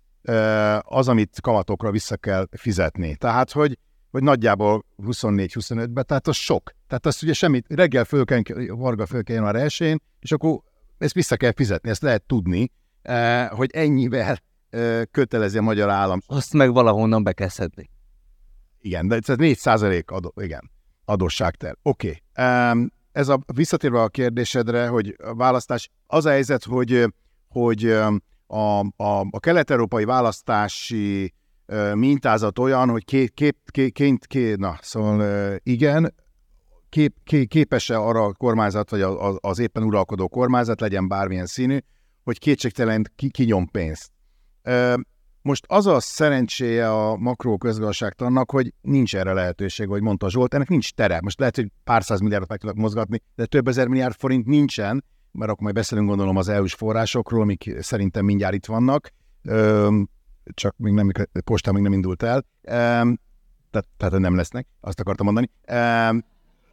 az, amit kamatokra vissza kell fizetni. Tehát, hogy, hogy nagyjából 24-25-ben, tehát az sok. Tehát azt ugye semmit, reggel föl kell, varga föl kell január 1 és akkor ezt vissza kell fizetni, ezt lehet tudni, hogy ennyivel kötelezi a magyar állam. Azt meg valahonnan be kell szedni. Igen, de ez 4 százalék adó, igen, adósságter. Oké. Okay. Ez a visszatérve a kérdésedre, hogy a választás, az a helyzet, hogy, hogy a, a, a kelet-európai választási mintázat olyan, hogy kép, kép, kép, kép, kép na, szóval igen, kép, kép, képes-e arra a kormányzat, vagy az, az éppen uralkodó kormányzat, legyen bármilyen színű, hogy kétségtelen ki, kinyom pénzt. Most az a szerencséje a makró közgazdaságtannak, hogy nincs erre lehetőség, hogy mondta Zsolt, ennek nincs tere. Most lehet, hogy pár száz milliárdot meg tudnak mozgatni, de több ezer milliárd forint nincsen, mert akkor majd beszélünk gondolom az EU-s forrásokról, amik szerintem mindjárt itt vannak, csak még nem, postán még nem indult el, tehát, tehát nem lesznek, azt akartam mondani,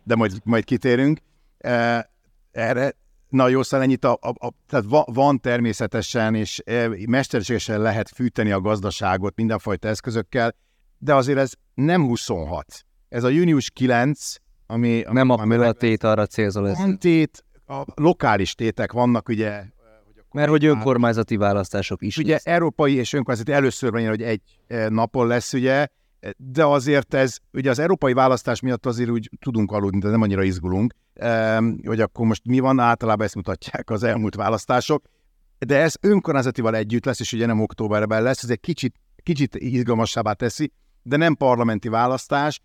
de majd, majd kitérünk. Erre, na jó, szóval ennyit, a, a, a, tehát va, van természetesen, és mesterségesen lehet fűteni a gazdaságot mindenfajta eszközökkel, de azért ez nem 26. Ez a június 9, ami... Nem a, a tét arra célzol ez. Tét, a lokális tétek vannak, ugye, mert hogy önkormányzati választások is. Ugye lesz. európai és önkormányzati először van hogy egy e, napon lesz, ugye, de azért ez, ugye az európai választás miatt azért úgy tudunk aludni, de nem annyira izgulunk, hogy akkor most mi van, általában ezt mutatják az elmúlt választások, de ez önkormányzatival együtt lesz, és ugye nem októberben lesz, ez egy kicsit, kicsit izgalmasabbá teszi, de nem parlamenti választás.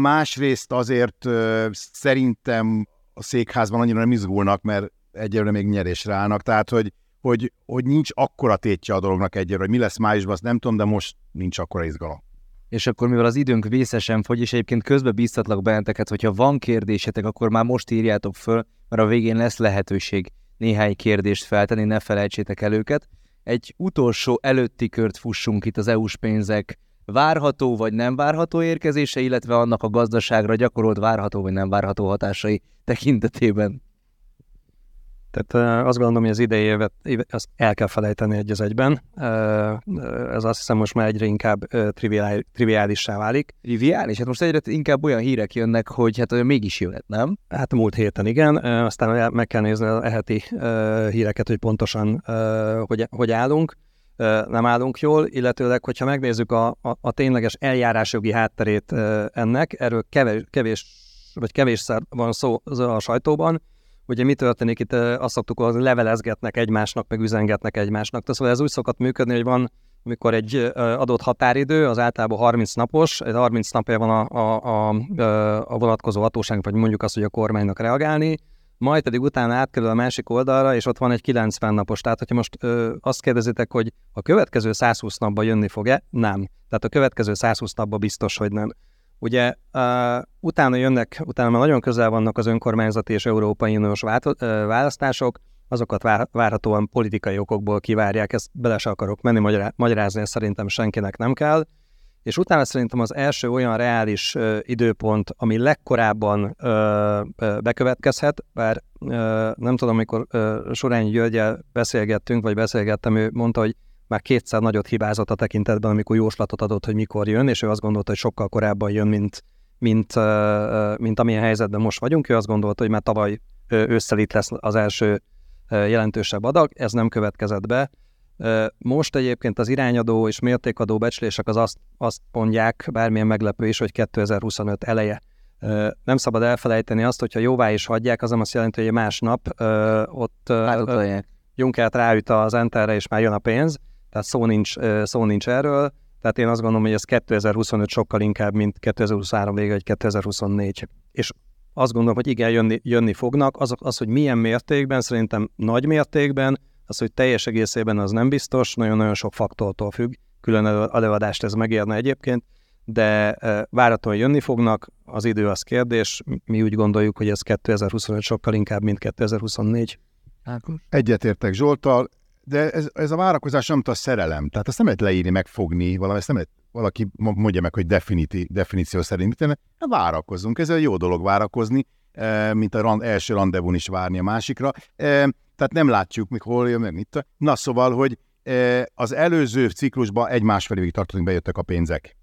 Másrészt azért szerintem a székházban annyira nem izgulnak, mert egyelőre még nyerésre állnak, tehát hogy, hogy, hogy nincs akkora tétje a dolognak egyelőre, hogy mi lesz májusban, azt nem tudom, de most nincs akkora izgalom. És akkor, mivel az időnk vészesen fogy, és egyébként közben bíztatlak benneteket, hogyha van kérdésetek, akkor már most írjátok föl, mert a végén lesz lehetőség néhány kérdést feltenni, ne felejtsétek el őket. Egy utolsó előtti kört fussunk itt az EU-s pénzek várható vagy nem várható érkezése, illetve annak a gazdaságra gyakorolt várható vagy nem várható hatásai tekintetében. Tehát azt gondolom, hogy az idei évet azt el kell felejteni egy az egyben. Ez azt hiszem most már egyre inkább triviálissá válik. Triviális? Hát most egyre inkább olyan hírek jönnek, hogy hát olyan mégis jöhet, nem? Hát a múlt héten igen, aztán meg kell nézni a eheti híreket, hogy pontosan hogy, hogy állunk nem állunk jól, illetőleg, hogyha megnézzük a, a, a tényleges eljárásjogi hátterét ennek, erről kevés, kevés vagy kevésszer van szó a sajtóban, ugye mi történik itt, azt szoktuk, hogy levelezgetnek egymásnak, meg üzengetnek egymásnak. Szóval ez úgy szokott működni, hogy van, amikor egy adott határidő, az általában 30 napos, egy 30 napja van a, a, a, a vonatkozó hatóság, vagy mondjuk azt, hogy a kormánynak reagálni, majd pedig utána átkerül a másik oldalra, és ott van egy 90 napos. Tehát, hogyha most ö, azt kérdezitek, hogy a következő 120 napban jönni fog-e, nem. Tehát a következő 120 napban biztos, hogy nem. Ugye uh, utána jönnek, utána már nagyon közel vannak az önkormányzati és Európai Uniós választások, azokat vár, várhatóan politikai okokból kivárják, ezt bele se akarok menni, magyará, magyarázni, szerintem senkinek nem kell. És utána szerintem az első olyan reális ö, időpont, ami legkorábban ö, ö, bekövetkezhet, bár ö, nem tudom, amikor ö, Sorányi Györgyel beszélgettünk, vagy beszélgettem, ő mondta, hogy már kétszer nagyot hibázott a tekintetben, amikor jóslatot adott, hogy mikor jön, és ő azt gondolta, hogy sokkal korábban jön, mint, mint, mint amilyen helyzetben most vagyunk. Ő azt gondolta, hogy már tavaly ősszel itt lesz az első jelentősebb adag, ez nem következett be. Most egyébként az irányadó és mértékadó becslések az azt, azt mondják, bármilyen meglepő is, hogy 2025 eleje. Nem szabad elfelejteni azt, hogyha jóvá is hagyják, az nem azt jelenti, hogy másnap ott Junkert ráüt az enterre, és már jön a pénz, tehát szó nincs, szó nincs erről. Tehát én azt gondolom, hogy ez 2025 sokkal inkább, mint 2023 vége, vagy 2024. És azt gondolom, hogy igen, jönni, jönni fognak. Az, az, hogy milyen mértékben, szerintem nagy mértékben, az, hogy teljes egészében az nem biztos, nagyon-nagyon sok faktortól függ, külön előadást ez megérne egyébként, de váratóan jönni fognak, az idő az kérdés, mi úgy gondoljuk, hogy ez 2025 sokkal inkább, mint 2024. Egyetértek Zsoltal, de ez, ez a várakozás nem a szerelem, tehát ezt nem lehet leírni, megfogni, valami, ezt nem lehet, valaki mondja meg, hogy definiti, definíció szerint, mit hát várakozunk, ez egy jó dolog várakozni, mint a rand, első rendezvún is várni a másikra, tehát nem látjuk, mikor jön meg mit. Na szóval, hogy az előző ciklusban egy másfél évig tartottunk, bejöttek a pénzek.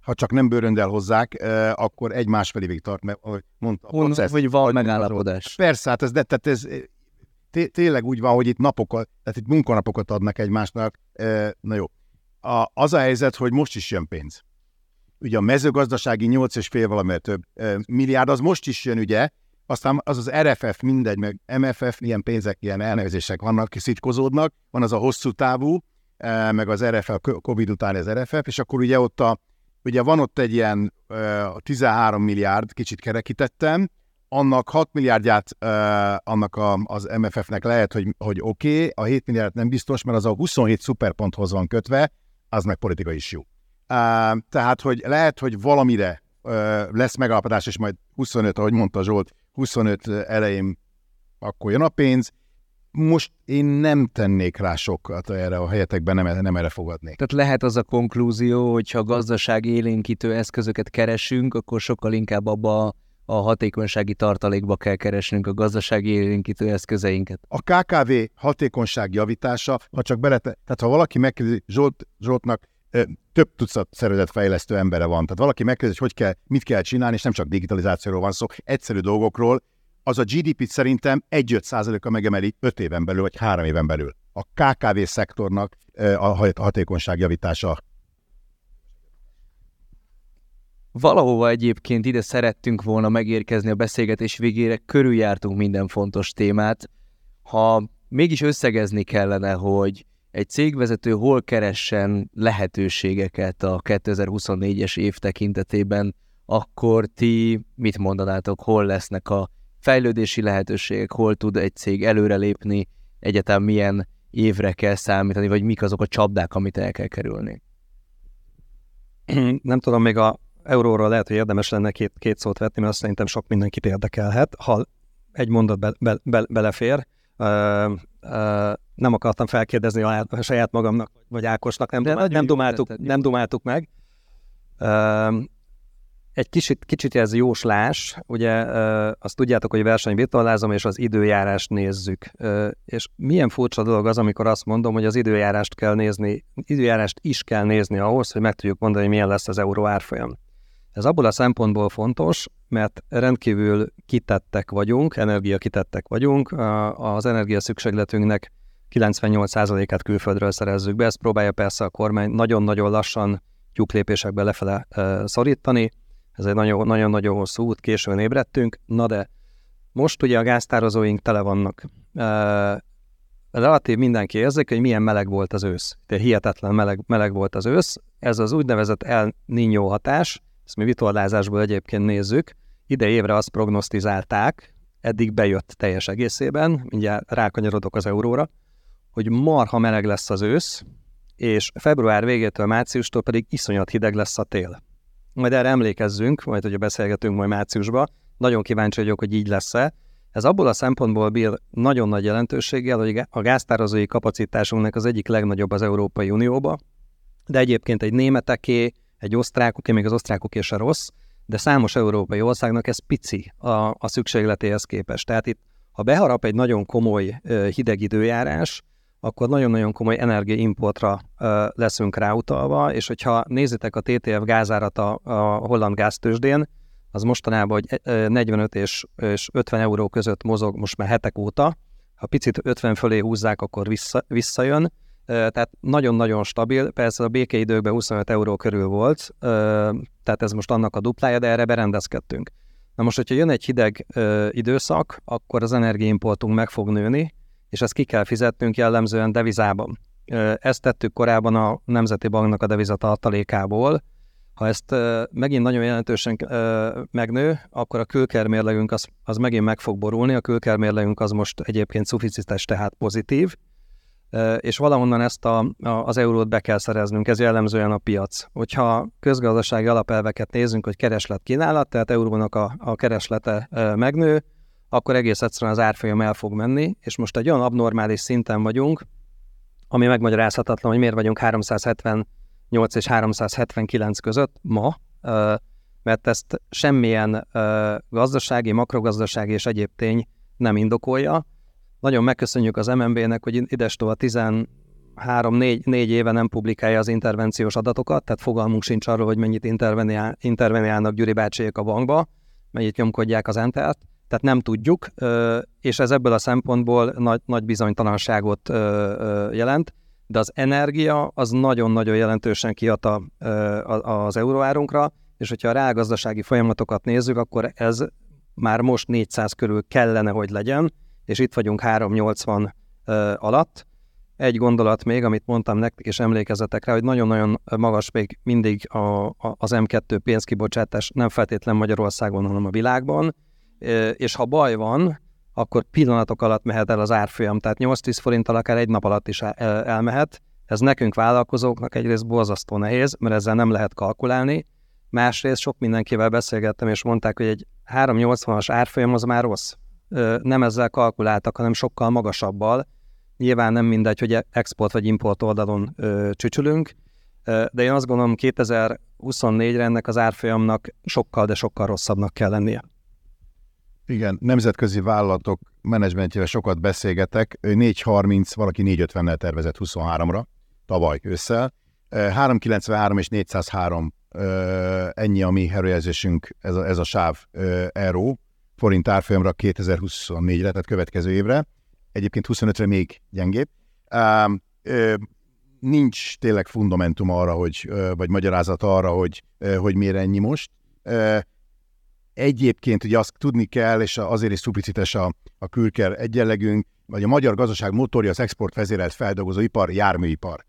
Ha csak nem bőröndel hozzák, akkor egy másfél évig tart, mert mondta, Hon, processz, hogy van megállapodás. Persze, hát ez, de, tehát ez tényleg úgy van, hogy itt napokat, tehát itt munkanapokat adnak egymásnak. Na jó. A, az a helyzet, hogy most is jön pénz. Ugye a mezőgazdasági 8,5 valamiért több milliárd, az most is jön, ugye, aztán az az RFF, mindegy, meg MFF, ilyen pénzek, ilyen elnevezések vannak, kiszitkozódnak, van az a hosszú távú, eh, meg az RFF, Covid után az RFF, és akkor ugye ott a, ugye van ott egy ilyen 13 eh, milliárd, kicsit kerekítettem, annak 6 milliárdját uh, annak a, az MFF-nek lehet, hogy, hogy oké, okay, a 7 milliárd nem biztos, mert az a 27 szuperponthoz van kötve, az meg politikai is jó. Tehát, hogy lehet, hogy valamire lesz megállapodás, és majd 25, ahogy mondta Zsolt, 25 elején akkor jön a pénz. Most én nem tennék rá sokat erre a helyetekben, nem, nem erre fogadnék. Tehát lehet az a konklúzió, hogy ha gazdaság élénkítő eszközöket keresünk, akkor sokkal inkább abba a hatékonysági tartalékba kell keresnünk a gazdasági élénkítő eszközeinket. A KKV hatékonyság javítása, ha csak bele, tehát ha valaki megkérdezi, Zsolt, Zsoltnak több tucat szervezetfejlesztő embere van. Tehát valaki megkérdezi, hogy hogy kell, mit kell csinálni, és nem csak digitalizációról van szó, egyszerű dolgokról, az a GDP-t szerintem 1-5 százaléka megemeli 5 éven belül, vagy 3 éven belül. A KKV szektornak a hatékonyság javítása Valahova egyébként ide szerettünk volna megérkezni a beszélgetés végére, körüljártunk minden fontos témát. Ha mégis összegezni kellene, hogy egy cégvezető hol keressen lehetőségeket a 2024-es év tekintetében, akkor ti mit mondanátok, hol lesznek a fejlődési lehetőségek, hol tud egy cég előrelépni, egyetem milyen évre kell számítani, vagy mik azok a csapdák, amit el kell kerülni? [clears throat] nem tudom, még a euróról lehet, hogy érdemes lenne két, két szót vetni, mert azt szerintem sok mindenkit érdekelhet, ha egy mondat be, be, be, belefér. Uh, uh, nem akartam felkérdezni a, a saját magamnak, vagy Ákosnak, nem, dumál, nem, dumáltuk, nem dumáltuk meg. Uh, egy kicsit, kicsit ez jóslás, ugye azt tudjátok, hogy versenyvitorlázom, és az időjárást nézzük. És milyen furcsa dolog az, amikor azt mondom, hogy az időjárást kell nézni, időjárást is kell nézni ahhoz, hogy meg tudjuk mondani, hogy milyen lesz az euró árfolyam. Ez abból a szempontból fontos, mert rendkívül kitettek vagyunk, energia kitettek vagyunk, az energia szükségletünknek 98%-át külföldről szerezzük be, ezt próbálja persze a kormány nagyon-nagyon lassan tyúklépésekbe lefele szorítani, ez egy nagyon-nagyon hosszú út, későn ébredtünk, na de most ugye a gáztározóink tele vannak. Relatív mindenki érzik, hogy milyen meleg volt az ősz. Tehát hihetetlen meleg, meleg volt az ősz. Ez az úgynevezett El Niño hatás, ezt mi vitorlázásból egyébként nézzük, ide évre azt prognosztizálták, eddig bejött teljes egészében, mindjárt rákanyarodok az euróra, hogy marha meleg lesz az ősz, és február végétől márciustól pedig iszonyat hideg lesz a tél majd erre emlékezzünk, majd hogyha beszélgetünk majd márciusban. Nagyon kíváncsi vagyok, hogy így lesz-e. Ez abból a szempontból bír nagyon nagy jelentőséggel, hogy a gáztározói kapacitásunknak az egyik legnagyobb az Európai Unióba, de egyébként egy németeké, egy osztrákoké, még az osztrákoké se rossz, de számos európai országnak ez pici a, a szükségletéhez képest. Tehát itt, ha beharap egy nagyon komoly hideg időjárás, akkor nagyon-nagyon komoly energiaimportra leszünk ráutalva, és hogyha nézitek a TTF gázárat a, a holland gáztősdén, az mostanában hogy 45 és, és 50 euró között mozog most már hetek óta, ha picit 50 fölé húzzák, akkor vissza, visszajön, tehát nagyon-nagyon stabil, persze a békeidőkben 25 euró körül volt, tehát ez most annak a duplája, de erre berendezkedtünk. Na most, hogyha jön egy hideg időszak, akkor az energiaimportunk meg fog nőni, és ezt ki kell fizetnünk jellemzően devizában. Ezt tettük korábban a Nemzeti Banknak a devizatartalékából. Ha ezt megint nagyon jelentősen megnő, akkor a külkermérlegünk az, az megint meg fog borulni. A külkermérlegünk az most egyébként szuficites, tehát pozitív, és valahonnan ezt a, a, az eurót be kell szereznünk, ez jellemzően a piac. Hogyha közgazdasági alapelveket nézzünk, hogy kereslet kínálat, tehát eurónak a, a kereslete megnő, akkor egész egyszerűen az árfolyam el fog menni, és most egy olyan abnormális szinten vagyunk, ami megmagyarázhatatlan, hogy miért vagyunk 378 és 379 között ma, mert ezt semmilyen gazdasági, makrogazdasági és egyéb tény nem indokolja. Nagyon megköszönjük az MNB-nek, hogy idestől a 13-4 éve nem publikálja az intervenciós adatokat, tehát fogalmunk sincs arról, hogy mennyit interveniál, interveniálnak Gyuri bácsiék a bankba, mennyit nyomkodják az entert tehát nem tudjuk, és ez ebből a szempontból nagy, nagy bizonytalanságot jelent, de az energia az nagyon-nagyon jelentősen kiad az euróárunkra, és hogyha a reálgazdasági folyamatokat nézzük, akkor ez már most 400 körül kellene, hogy legyen, és itt vagyunk 380 alatt. Egy gondolat még, amit mondtam nektek, és emlékezetek rá, hogy nagyon-nagyon magas még mindig a, a, az M2 pénzkibocsátás, nem feltétlen Magyarországon, hanem a világban, és ha baj van, akkor pillanatok alatt mehet el az árfolyam, tehát 8-10 forinttal akár egy nap alatt is elmehet. Ez nekünk vállalkozóknak egyrészt borzasztó nehéz, mert ezzel nem lehet kalkulálni, másrészt sok mindenkivel beszélgettem, és mondták, hogy egy 380-as árfolyam az már rossz. Nem ezzel kalkuláltak, hanem sokkal magasabbal. Nyilván nem mindegy, hogy export vagy import oldalon csücsülünk, de én azt gondolom 2024-re ennek az árfolyamnak sokkal, de sokkal rosszabbnak kell lennie. Igen, nemzetközi vállalatok menedzsmentjével sokat beszélgetek. 4.30, valaki 4.50-nel tervezett 23-ra, tavaly ősszel. 393 és 403 ennyi a mi előjelzésünk, ez a, ez a sáv euró, forint árfolyamra 2024-re, tehát következő évre. Egyébként 25-re még gyengébb. Nincs tényleg fundamentum arra, hogy, vagy magyarázat arra, hogy, hogy miért ennyi most Egyébként ugye azt tudni kell, és azért is szuficites a, a külker egyenlegünk, vagy a magyar gazdaság motorja az export vezérelt feldolgozóipar, járműipar.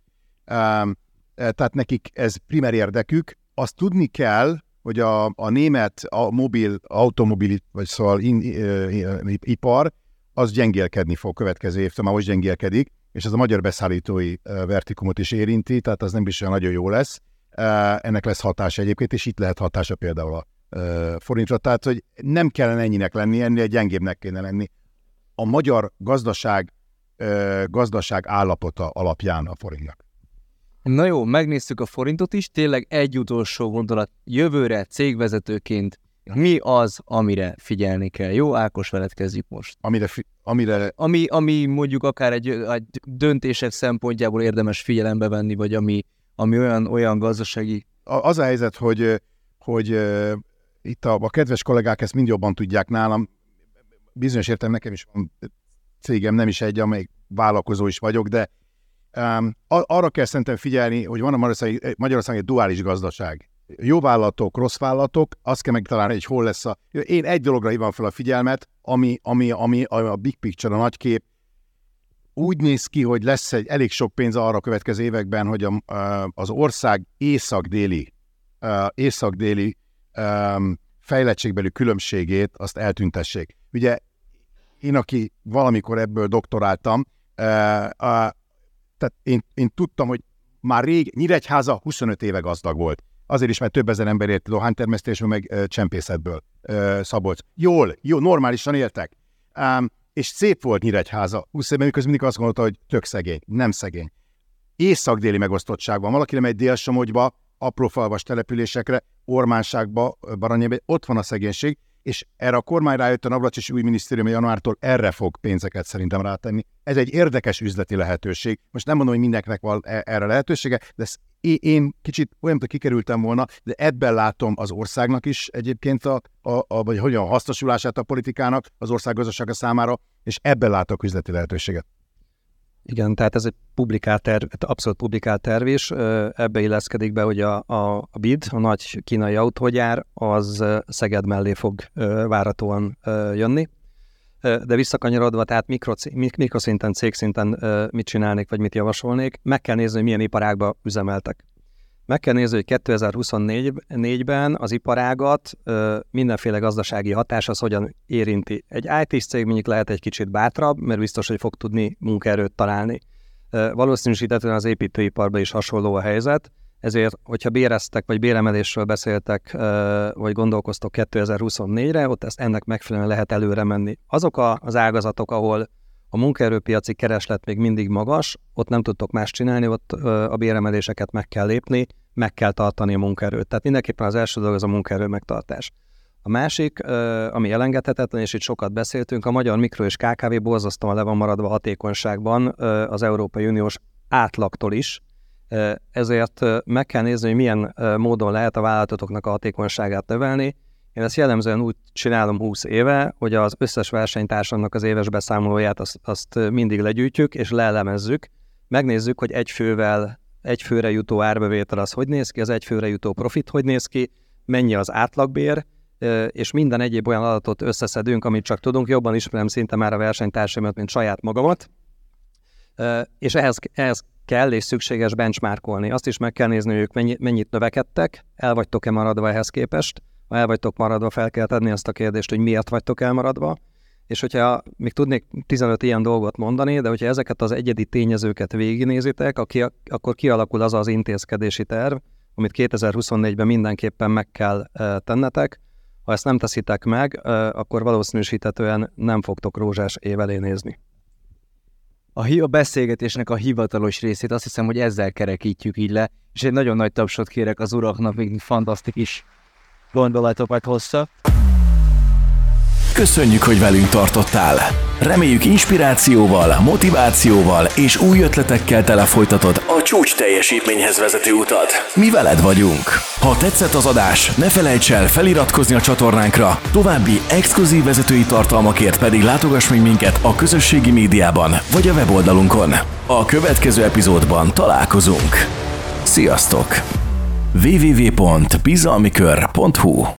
Um, tehát nekik ez primer érdekük. Azt tudni kell, hogy a, a német a mobil, automobil, vagy szóval in, uh, ipar, az gyengélkedni fog következő évtől, már most gyengélkedik, és ez a magyar beszállítói vertikumot is érinti, tehát az nem is olyan nagyon jó lesz. ennek lesz hatása egyébként, és itt lehet hatása például a forintra. Tehát, hogy nem kellene ennyinek lenni, ennél gyengébbnek kéne lenni. A magyar gazdaság, gazdaság állapota alapján a forintnak. Na jó, megnéztük a forintot is, tényleg egy utolsó gondolat. Jövőre cégvezetőként mi az, amire figyelni kell? Jó, Ákos, veled kezdjük most. Amire, fi- amire... Ami, ami mondjuk akár egy, egy döntések szempontjából érdemes figyelembe venni, vagy ami, ami olyan, olyan gazdasági... Az a helyzet, hogy, hogy uh, itt a, a kedves kollégák ezt mind jobban tudják nálam. Bizonyos értem nekem is van cégem, nem is egy, amely vállalkozó is vagyok, de um, arra kell szerintem figyelni, hogy van a Magyarország, Magyarország egy duális gazdaság jó vállalatok, rossz vállalatok, azt kell megtalálni, hogy hol lesz a... Én egy dologra hívom fel a figyelmet, ami, ami, ami a big picture, a nagy kép, úgy néz ki, hogy lesz egy elég sok pénz arra a következő években, hogy a, az ország észak-déli, észak-déli fejlettségbeli különbségét azt eltüntessék. Ugye én, aki valamikor ebből doktoráltam, tehát én, én tudtam, hogy már rég Nyíregyháza 25 éve gazdag volt. Azért is, mert több ezer ember ért dohánytermesztésből, meg ö, csempészetből ö, Szabolcs. Jól, jó, normálisan éltek. Um, és szép volt Nyíregyháza. 20 évben miközben mindig azt gondolta, hogy tök szegény. Nem szegény. Észak-déli megosztottság van. Valaki lemegy Dél-Somogyba, aprófalvas településekre, Ormánságba, Baranyébe, ott van a szegénység, és erre a kormány rájött a Navracsis új minisztérium januártól erre fog pénzeket szerintem rátenni. Ez egy érdekes üzleti lehetőség. Most nem mondom, hogy mindenkinek van e- erre lehetősége, de én kicsit olyan, hogy kikerültem volna, de ebben látom az országnak is egyébként a, a, a vagy hogyan hasznosulását a politikának az ország gazdasága számára, és ebben látok üzleti lehetőséget. Igen, tehát ez egy publikált terv, abszolút publikált terv is. Ebbe illeszkedik be, hogy a, a, a BID, a nagy kínai autógyár, az Szeged mellé fog váratóan jönni. De visszakanyarodva, tehát mikro, mikroszinten, cégszinten mit csinálnék, vagy mit javasolnék, meg kell nézni, hogy milyen iparágba üzemeltek. Meg kell nézni, hogy 2024-ben az iparágat mindenféle gazdasági hatás az hogyan érinti. Egy IT cég mondjuk lehet egy kicsit bátrabb, mert biztos, hogy fog tudni munkaerőt találni. Valószínűsítetően az építőiparban is hasonló a helyzet, ezért, hogyha béreztek, vagy béremelésről beszéltek, vagy gondolkoztok 2024-re, ott ezt ennek megfelelően lehet előre menni. Azok az ágazatok, ahol a munkaerőpiaci kereslet még mindig magas, ott nem tudtok más csinálni, ott a béremeléseket meg kell lépni, meg kell tartani a munkaerőt. Tehát mindenképpen az első dolog az a munkaerő megtartás. A másik, ami elengedhetetlen, és itt sokat beszéltünk, a magyar mikro és KKV borzasztóan le van maradva hatékonyságban az Európai Uniós átlagtól is, ezért meg kell nézni, hogy milyen módon lehet a vállalatoknak a hatékonyságát növelni. Én ezt jellemzően úgy csinálom 20 éve, hogy az összes versenytársamnak az éves beszámolóját azt, azt mindig legyűjtjük és leelemezzük. Megnézzük, hogy egy fővel, egy főre jutó árbevétel az hogy néz ki, az egy főre jutó profit hogy néz ki, mennyi az átlagbér, és minden egyéb olyan adatot összeszedünk, amit csak tudunk. Jobban ismerem szinte már a versenytársaimat, mint saját magamat. És ehhez, ehhez kell és szükséges benchmarkolni. Azt is meg kell nézni, hogy ők mennyi, mennyit növekedtek, el vagytok-e maradva ehhez képest, ha el vagytok maradva, fel kell tenni azt a kérdést, hogy miért vagytok elmaradva, és hogyha még tudnék 15 ilyen dolgot mondani, de hogyha ezeket az egyedi tényezőket végignézitek, aki, akkor kialakul az az intézkedési terv, amit 2024-ben mindenképpen meg kell tennetek. Ha ezt nem teszitek meg, akkor valószínűsítetően nem fogtok rózsás év elé nézni. A, a beszélgetésnek a hivatalos részét azt hiszem, hogy ezzel kerekítjük így le, és egy nagyon nagy tapsot kérek az uraknak, még fantasztikus gondolatokat hozta. Köszönjük, hogy velünk tartottál! Reméljük inspirációval, motivációval és új ötletekkel telefolytatod a csúcs teljesítményhez vezető utat. Mi veled vagyunk! Ha tetszett az adás, ne felejts el feliratkozni a csatornánkra, további exkluzív vezetői tartalmakért pedig látogass meg minket a közösségi médiában vagy a weboldalunkon. A következő epizódban találkozunk. Sziasztok! www.bizalmikör.hu